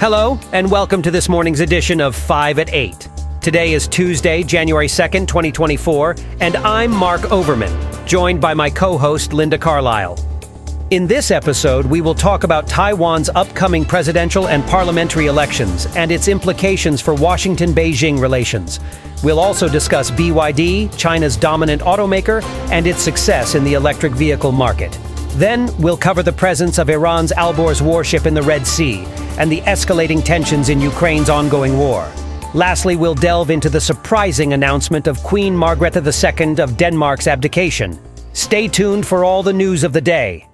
Hello, and welcome to this morning's edition of 5 at 8. Today is Tuesday, January 2nd, 2024, and I'm Mark Overman, joined by my co host, Linda Carlisle. In this episode, we will talk about Taiwan's upcoming presidential and parliamentary elections and its implications for Washington Beijing relations. We'll also discuss BYD, China's dominant automaker, and its success in the electric vehicle market. Then, we'll cover the presence of Iran's Alborz warship in the Red Sea and the escalating tensions in Ukraine's ongoing war. Lastly, we'll delve into the surprising announcement of Queen Margrethe II of Denmark's abdication. Stay tuned for all the news of the day.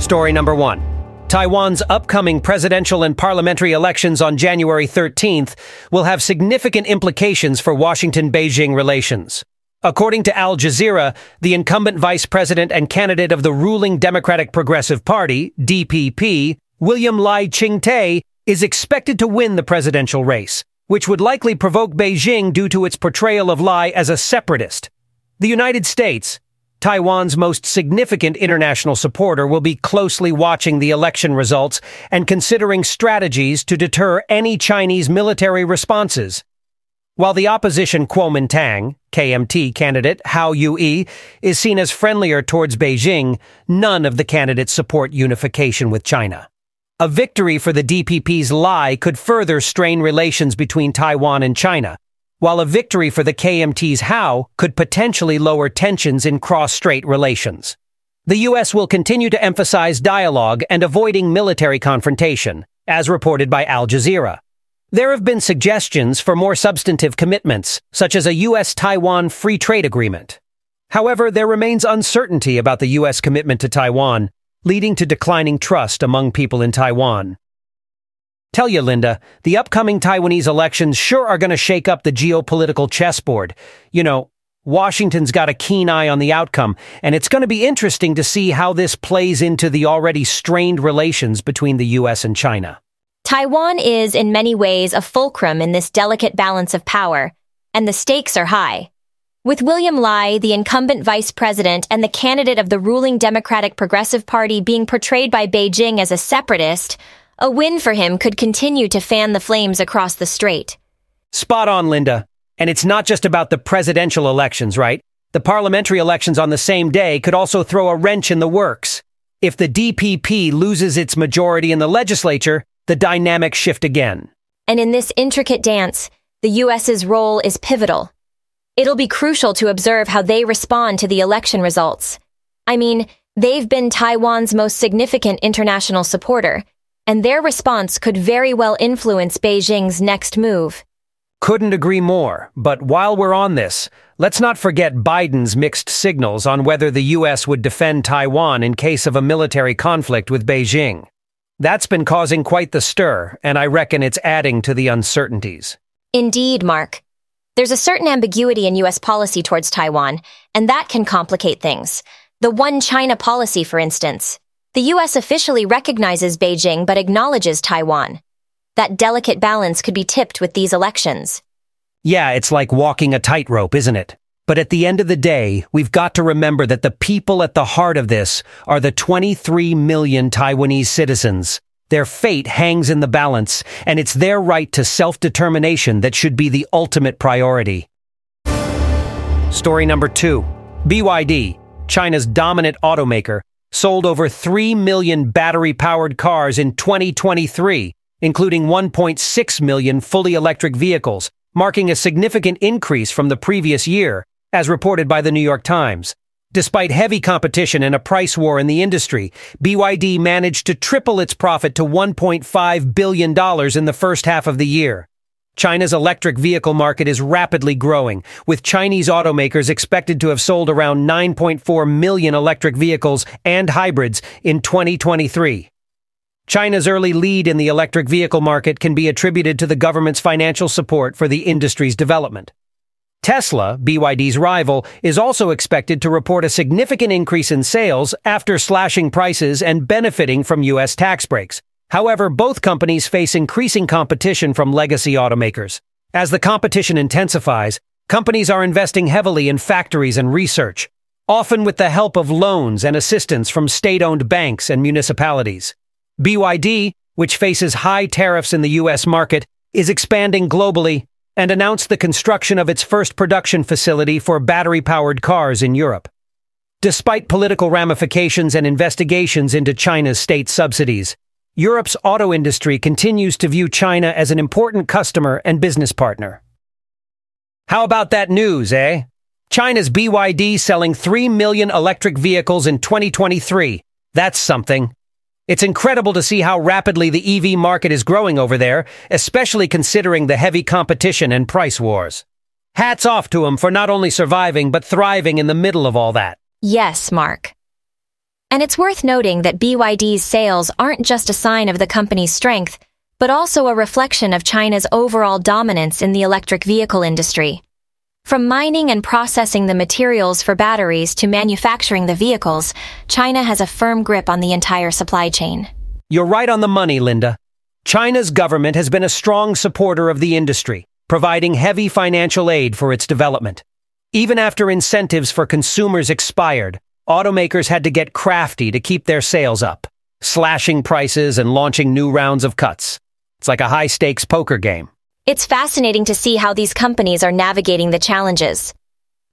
Story number one. Taiwan's upcoming presidential and parliamentary elections on January 13th will have significant implications for Washington Beijing relations. According to Al Jazeera, the incumbent vice president and candidate of the ruling Democratic Progressive Party, DPP, William Lai Ching-te, is expected to win the presidential race, which would likely provoke Beijing due to its portrayal of Lai as a separatist. The United States, Taiwan's most significant international supporter, will be closely watching the election results and considering strategies to deter any Chinese military responses. While the opposition Kuomintang, KMT candidate Hou Yu-ih, is seen as friendlier towards Beijing, none of the candidates support unification with China. A victory for the DPP's Lai could further strain relations between Taiwan and China, while a victory for the KMT's Hou could potentially lower tensions in cross-strait relations. The U.S. will continue to emphasize dialogue and avoiding military confrontation, as reported by Al Jazeera. There have been suggestions for more substantive commitments, such as a U.S. Taiwan free trade agreement. However, there remains uncertainty about the U.S. commitment to Taiwan, leading to declining trust among people in Taiwan. Tell you, Linda, the upcoming Taiwanese elections sure are going to shake up the geopolitical chessboard. You know, Washington's got a keen eye on the outcome, and it's going to be interesting to see how this plays into the already strained relations between the U.S. and China. Taiwan is, in many ways, a fulcrum in this delicate balance of power, and the stakes are high. With William Lai, the incumbent vice president and the candidate of the ruling Democratic Progressive Party being portrayed by Beijing as a separatist, a win for him could continue to fan the flames across the strait. Spot on, Linda. And it's not just about the presidential elections, right? The parliamentary elections on the same day could also throw a wrench in the works. If the DPP loses its majority in the legislature, the dynamics shift again. And in this intricate dance, the U.S.'s role is pivotal. It'll be crucial to observe how they respond to the election results. I mean, they've been Taiwan's most significant international supporter, and their response could very well influence Beijing's next move. Couldn't agree more, but while we're on this, let's not forget Biden's mixed signals on whether the U.S. would defend Taiwan in case of a military conflict with Beijing. That's been causing quite the stir, and I reckon it's adding to the uncertainties. Indeed, Mark. There's a certain ambiguity in U.S. policy towards Taiwan, and that can complicate things. The One China policy, for instance. The U.S. officially recognizes Beijing but acknowledges Taiwan. That delicate balance could be tipped with these elections. Yeah, it's like walking a tightrope, isn't it? But at the end of the day, we've got to remember that the people at the heart of this are the 23 million Taiwanese citizens. Their fate hangs in the balance, and it's their right to self-determination that should be the ultimate priority. Story number two. BYD, China's dominant automaker, sold over 3 million battery-powered cars in 2023, including 1.6 million fully electric vehicles, marking a significant increase from the previous year as reported by the New York Times. Despite heavy competition and a price war in the industry, BYD managed to triple its profit to $1.5 billion in the first half of the year. China's electric vehicle market is rapidly growing, with Chinese automakers expected to have sold around 9.4 million electric vehicles and hybrids in 2023. China's early lead in the electric vehicle market can be attributed to the government's financial support for the industry's development. Tesla, BYD's rival, is also expected to report a significant increase in sales after slashing prices and benefiting from U.S. tax breaks. However, both companies face increasing competition from legacy automakers. As the competition intensifies, companies are investing heavily in factories and research, often with the help of loans and assistance from state-owned banks and municipalities. BYD, which faces high tariffs in the U.S. market, is expanding globally and announced the construction of its first production facility for battery-powered cars in Europe. Despite political ramifications and investigations into China's state subsidies, Europe's auto industry continues to view China as an important customer and business partner. How about that news, eh? China's BYD selling 3 million electric vehicles in 2023. That's something. It's incredible to see how rapidly the EV market is growing over there, especially considering the heavy competition and price wars. Hats off to them for not only surviving, but thriving in the middle of all that. Yes, Mark. And it's worth noting that BYD's sales aren't just a sign of the company's strength, but also a reflection of China's overall dominance in the electric vehicle industry. From mining and processing the materials for batteries to manufacturing the vehicles, China has a firm grip on the entire supply chain. You're right on the money, Linda. China's government has been a strong supporter of the industry, providing heavy financial aid for its development. Even after incentives for consumers expired, automakers had to get crafty to keep their sales up, slashing prices and launching new rounds of cuts. It's like a high-stakes poker game. It's fascinating to see how these companies are navigating the challenges.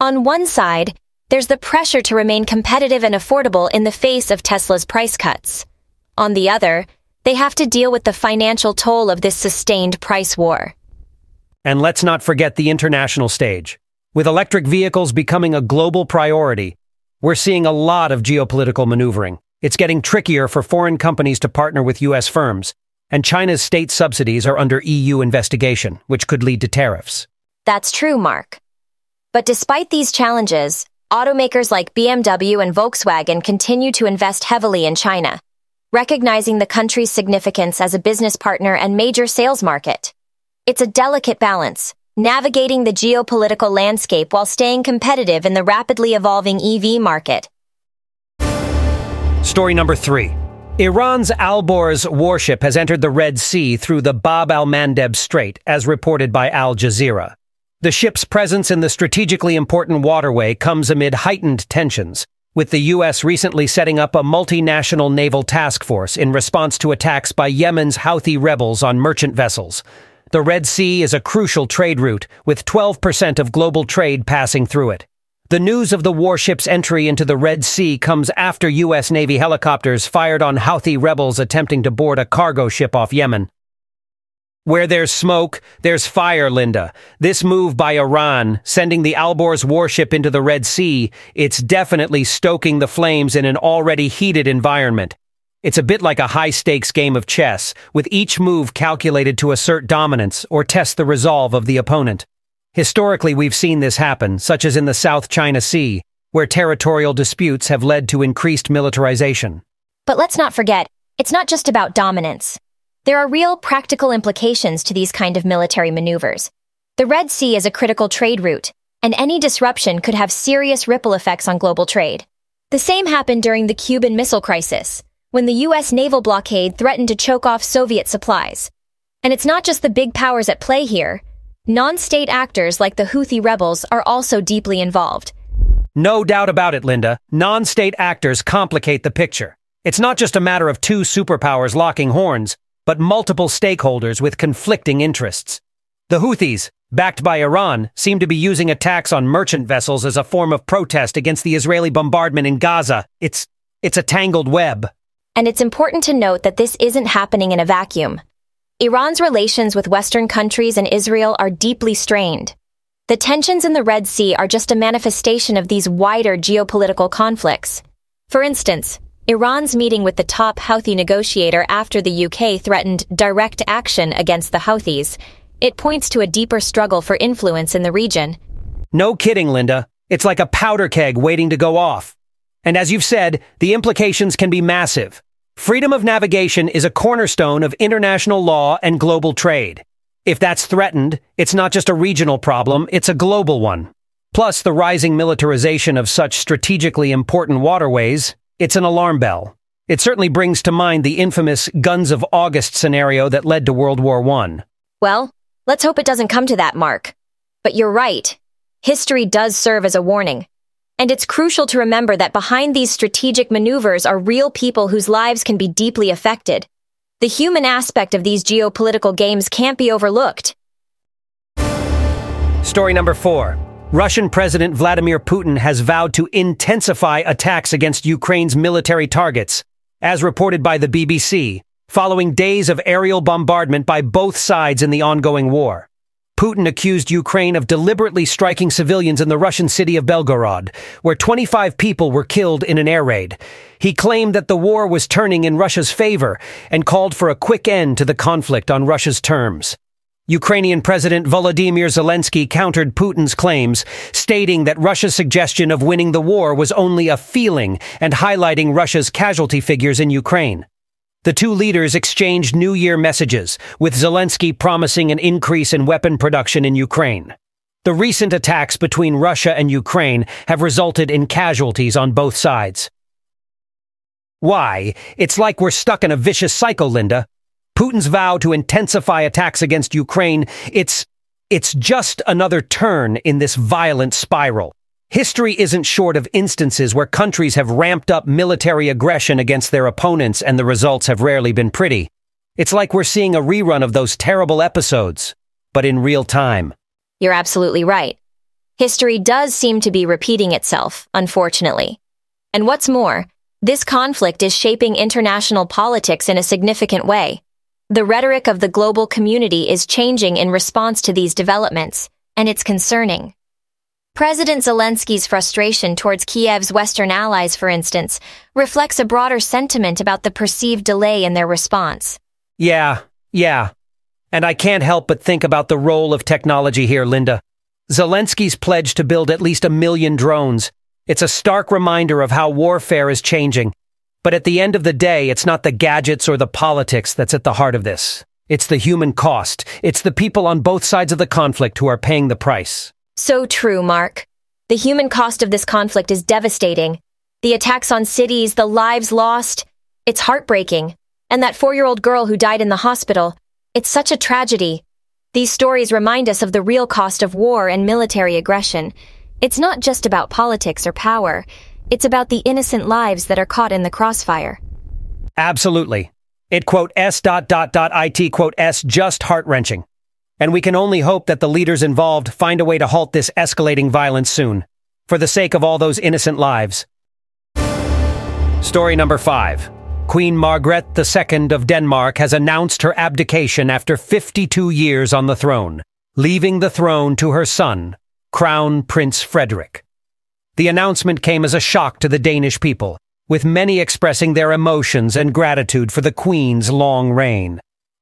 On one side, there's the pressure to remain competitive and affordable in the face of Tesla's price cuts. On the other, they have to deal with the financial toll of this sustained price war. And let's not forget the international stage. With electric vehicles becoming a global priority, we're seeing a lot of geopolitical maneuvering. It's getting trickier for foreign companies to partner with U.S. firms, and China's state subsidies are under EU investigation, which could lead to tariffs. That's true, Mark. But despite these challenges, automakers like BMW and Volkswagen continue to invest heavily in China, recognizing the country's significance as a business partner and major sales market. It's a delicate balance, navigating the geopolitical landscape while staying competitive in the rapidly evolving EV market. Story number three. Iran's Alborz warship has entered the Red Sea through the Bab al-Mandeb Strait, as reported by Al Jazeera. The ship's presence in the strategically important waterway comes amid heightened tensions, with the U.S. recently setting up a multinational naval task force in response to attacks by Yemen's Houthi rebels on merchant vessels. The Red Sea is a crucial trade route, with 12% of global trade passing through it. The news of the warship's entry into the Red Sea comes after U.S. Navy helicopters fired on Houthi rebels attempting to board a cargo ship off Yemen. Where there's smoke, there's fire, Linda. This move by Iran, sending the Alborz warship into the Red Sea, it's definitely stoking the flames in an already heated environment. It's a bit like a high-stakes game of chess, with each move calculated to assert dominance or test the resolve of the opponent. Historically, we've seen this happen, such as in the South China Sea, where territorial disputes have led to increased militarization. But let's not forget, it's not just about dominance. There are real practical implications to these kind of military maneuvers. The Red Sea is a critical trade route, and any disruption could have serious ripple effects on global trade. The same happened during the Cuban Missile Crisis, when the U.S. naval blockade threatened to choke off Soviet supplies. And it's not just the big powers at play here. Non-state actors like the Houthi rebels are also deeply involved. No doubt about it, Linda. Non-state actors complicate the picture. It's not just a matter of two superpowers locking horns, but multiple stakeholders with conflicting interests. The Houthis, backed by Iran, seem to be using attacks on merchant vessels as a form of protest against the Israeli bombardment in Gaza. It's, it's a tangled web. And it's important to note that this isn't happening in a vacuum. Iran's relations with Western countries and Israel are deeply strained. The tensions in the Red Sea are just a manifestation of these wider geopolitical conflicts. For instance, Iran's meeting with the top Houthi negotiator after the UK threatened direct action against the Houthis. It points to a deeper struggle for influence in the region. No kidding, Linda. It's like a powder keg waiting to go off. And as you've said, the implications can be massive. Freedom of navigation is a cornerstone of international law and global trade. If that's threatened, it's not just a regional problem, it's a global one. Plus, the rising militarization of such strategically important waterways, it's an alarm bell. It certainly brings to mind the infamous Guns of August scenario that led to World War I. Well, let's hope it doesn't come to that, Mark. But you're right. History does serve as a warning. And it's crucial to remember that behind these strategic maneuvers are real people whose lives can be deeply affected. The human aspect of these geopolitical games can't be overlooked. Story number four. Russian President Vladimir Putin has vowed to intensify attacks against Ukraine's military targets, as reported by the BBC, following days of aerial bombardment by both sides in the ongoing war. Putin accused Ukraine of deliberately striking civilians in the Russian city of Belgorod, where 25 people were killed in an air raid. He claimed that the war was turning in Russia's favor and called for a quick end to the conflict on Russia's terms. Ukrainian President Volodymyr Zelensky countered Putin's claims, stating that Russia's suggestion of winning the war was only a feeling and highlighting Russia's casualty figures in Ukraine. The two leaders exchanged New Year messages, with Zelensky promising an increase in weapon production in Ukraine. The recent attacks between Russia and Ukraine have resulted in casualties on both sides. Why? It's like we're stuck in a vicious cycle, Linda. Putin's vow to intensify attacks against Ukraine, it's, it's just another turn in this violent spiral. History isn't short of instances where countries have ramped up military aggression against their opponents and the results have rarely been pretty. It's like we're seeing a rerun of those terrible episodes, but in real time. You're absolutely right. History does seem to be repeating itself, unfortunately. And what's more, this conflict is shaping international politics in a significant way. The rhetoric of the global community is changing in response to these developments, and it's concerning. President Zelensky's frustration towards Kiev's Western allies, for instance, reflects a broader sentiment about the perceived delay in their response. Yeah, yeah. And I can't help but think about the role of technology here, Linda. Zelensky's pledge to build at least a million drones. It's a stark reminder of how warfare is changing. But at the end of the day, it's not the gadgets or the politics that's at the heart of this. It's the human cost. It's the people on both sides of the conflict who are paying the price. So true, Mark. The human cost of this conflict is devastating. The attacks on cities, the lives lost, it's heartbreaking. And that four-year-old girl who died in the hospital, it's such a tragedy. These stories remind us of the real cost of war and military aggression. It's not just about politics or power. It's about the innocent lives that are caught in the crossfire. Absolutely. It quote S dot dot dot IT quote S just heart-wrenching and we can only hope that the leaders involved find a way to halt this escalating violence soon, for the sake of all those innocent lives. Story number five. Queen Margrethe II of Denmark has announced her abdication after 52 years on the throne, leaving the throne to her son, Crown Prince Frederik. The announcement came as a shock to the Danish people, with many expressing their emotions and gratitude for the Queen's long reign.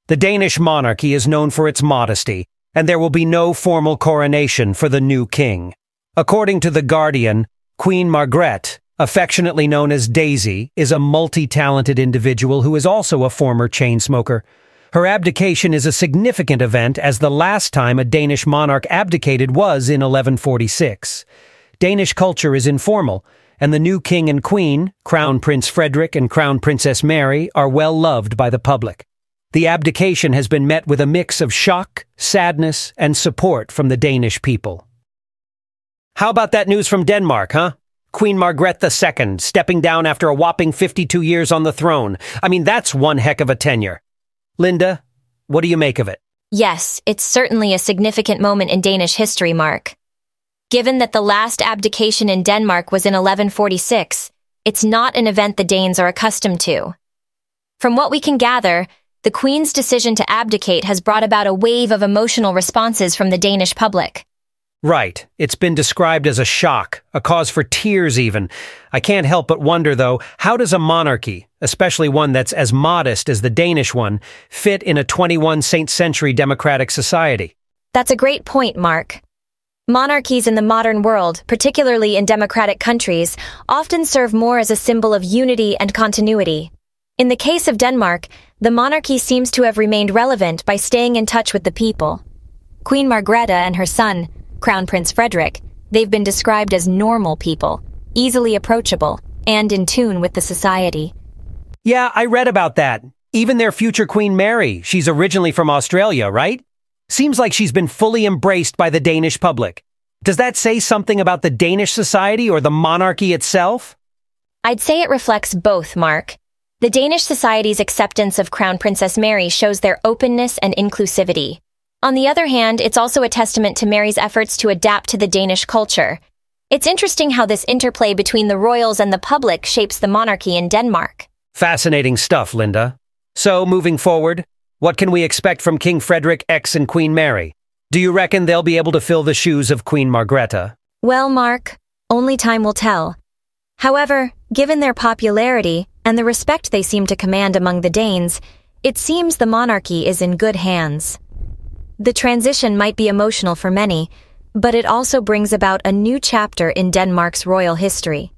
The Danish monarchy is known for its modesty, and there will be no formal coronation for the new king. According to The Guardian, Queen Margrethe, affectionately known as Daisy, is a multi-talented individual who is also a former chain smoker. Her abdication is a significant event as the last time a Danish monarch abdicated was in 1146. Danish culture is informal, and the new king and queen, Crown Prince Frederik and Crown Princess Mary, are well loved by the public. The abdication has been met with a mix of shock, sadness, and support from the Danish people. How about that news from Denmark, huh? Queen Margrethe II stepping down after a whopping 52 years on the throne. I mean, that's one heck of a tenure. Linda, what do you make of it? Yes, it's certainly a significant moment in Danish history, Mark. Given that the last abdication in Denmark was in 1146, it's not an event the Danes are accustomed to. From what we can gather, the Queen's decision to abdicate has brought about a wave of emotional responses from the Danish public. Right. It's been described as a shock, a cause for tears even. I can't help but wonder, though, how does a monarchy, especially one that's as modest as the Danish one, fit in a 21st century democratic society? That's a great point, Mark. Monarchies in the modern world, particularly in democratic countries, often serve more as a symbol of unity and continuity. In the case of Denmark, the monarchy seems to have remained relevant by staying in touch with the people. Queen Margrethe and her son, Crown Prince Frederik, they've been described as normal people, easily approachable, and in tune with the society. Yeah, I read about that. Even their future Queen Mary, she's originally from Australia, right? Seems like she's been fully embraced by the Danish public. Does that say something about the Danish society or the monarchy itself? I'd say it reflects both, Mark. The Danish society's acceptance of Crown Princess Mary shows their openness and inclusivity. On the other hand, it's also a testament to Mary's efforts to adapt to the Danish culture. It's interesting how this interplay between the royals and the public shapes the monarchy in Denmark. Fascinating stuff, Linda. So, moving forward, what can we expect from King Frederik X and Queen Mary? Do you reckon they'll be able to fill the shoes of Queen Margrethe? Well, Mark, only time will tell. However, given their popularity and the respect they seem to command among the Danes, it seems the monarchy is in good hands. The transition might be emotional for many, but it also brings about a new chapter in Denmark's royal history.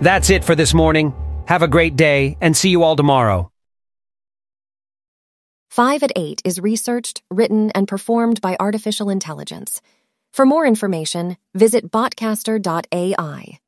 That's it for this morning. Have a great day and see you all tomorrow. 5 at 8 is researched, written, and performed by artificial intelligence. For more information, visit botcaster.ai.